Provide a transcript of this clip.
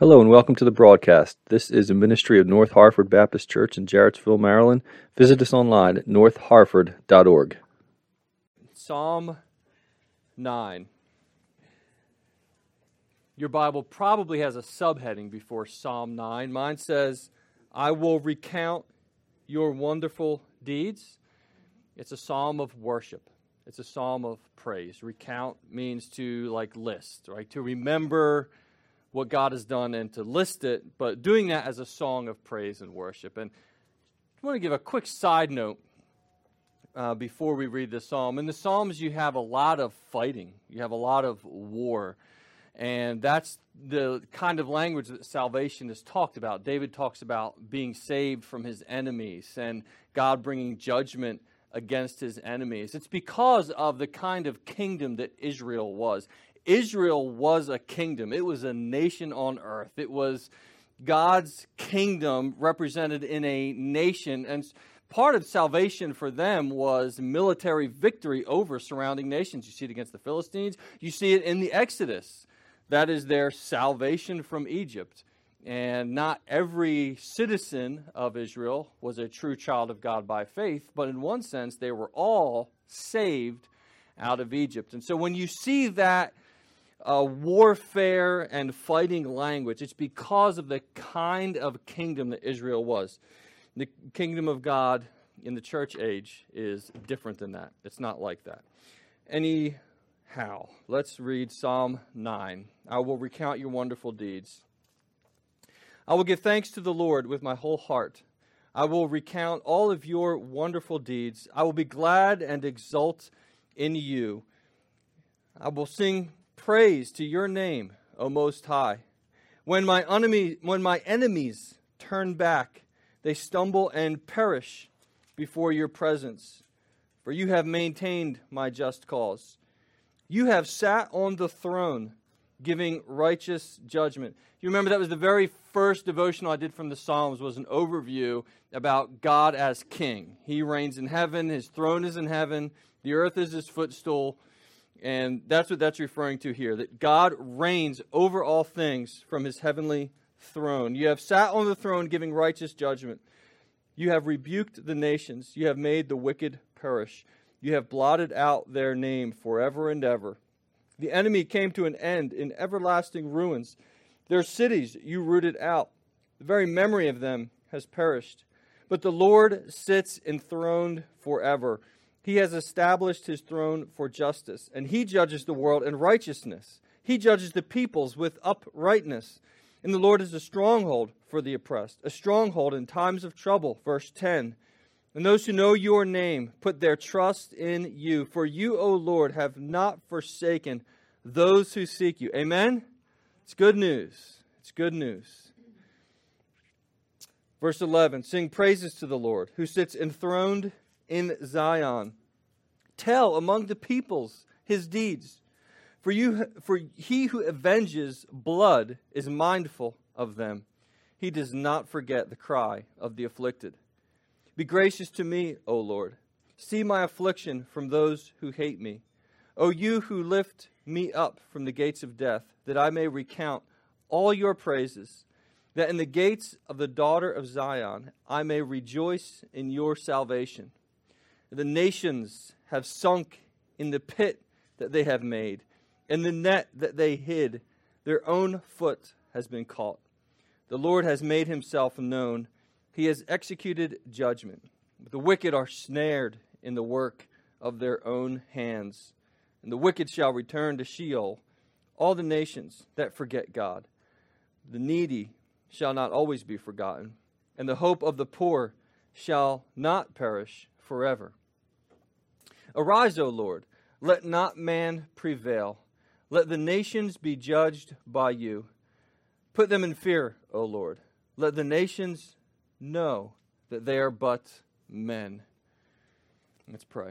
Hello and welcome to the broadcast. This is a ministry of North Harford Baptist Church in Jarrettsville, Maryland. Visit us online at northharford.org. Psalm 9. Your Bible probably has a subheading before Psalm 9. Mine says, I will recount your wonderful deeds. It's a psalm of worship. It's a psalm of praise. Recount means to like list, right? To remember what God has done and to list it, but doing that as a song of praise and worship. And I want to give a quick side note uh, before we read the psalm. In the Psalms, you have a lot of fighting, you have a lot of war. And that's the kind of language that salvation is talked about. David talks about being saved from his enemies and God bringing judgment against his enemies. It's because of the kind of kingdom that Israel was. Israel was a kingdom, it was a nation on earth. It was God's kingdom represented in a nation. And part of salvation for them was military victory over surrounding nations. You see it against the Philistines, you see it in the Exodus. That is their salvation from Egypt. And not every citizen of Israel was a true child of God by faith, but in one sense, they were all saved out of Egypt. And so when you see that uh, warfare and fighting language, it's because of the kind of kingdom that Israel was. The kingdom of God in the church age is different than that. It's not like that. Anyhow, let's read Psalm 9. I will recount your wonderful deeds. I will give thanks to the Lord with my whole heart. I will recount all of your wonderful deeds. I will be glad and exult in you. I will sing praise to your name, O Most High. When my, enemy, when my enemies turn back, they stumble and perish before your presence. For you have maintained my just cause. You have sat on the throne, giving righteous judgment. You remember that was the very first devotional I did from the Psalms was an overview about God as king. He reigns in heaven, his throne is in heaven, the earth is his footstool. And that's what that's referring to here that God reigns over all things from his heavenly throne. You have sat on the throne giving righteous judgment. You have rebuked the nations. You have made the wicked perish. You have blotted out their name forever and ever. The enemy came to an end in everlasting ruins. Their cities you rooted out. The very memory of them has perished. But the Lord sits enthroned forever. He has established his throne for justice, and he judges the world in righteousness. He judges the peoples with uprightness. And the Lord is a stronghold for the oppressed, a stronghold in times of trouble. Verse 10. And those who know your name put their trust in you. For you, O Lord, have not forsaken those who seek you. Amen? It's good news. It's good news. Verse 11 Sing praises to the Lord, who sits enthroned in Zion. Tell among the peoples his deeds. For, you, for he who avenges blood is mindful of them. He does not forget the cry of the afflicted. Be gracious to me, O Lord. See my affliction from those who hate me. O you who lift me up from the gates of death, that I may recount all your praises, that in the gates of the daughter of Zion I may rejoice in your salvation. The nations have sunk in the pit that they have made, in the net that they hid. Their own foot has been caught. The Lord has made himself known. He has executed judgment. The wicked are snared in the work of their own hands. And the wicked shall return to Sheol, all the nations that forget God. The needy shall not always be forgotten, and the hope of the poor shall not perish forever. Arise, O Lord, let not man prevail. Let the nations be judged by you. Put them in fear, O Lord. Let the nations know that they are but men. Let's pray.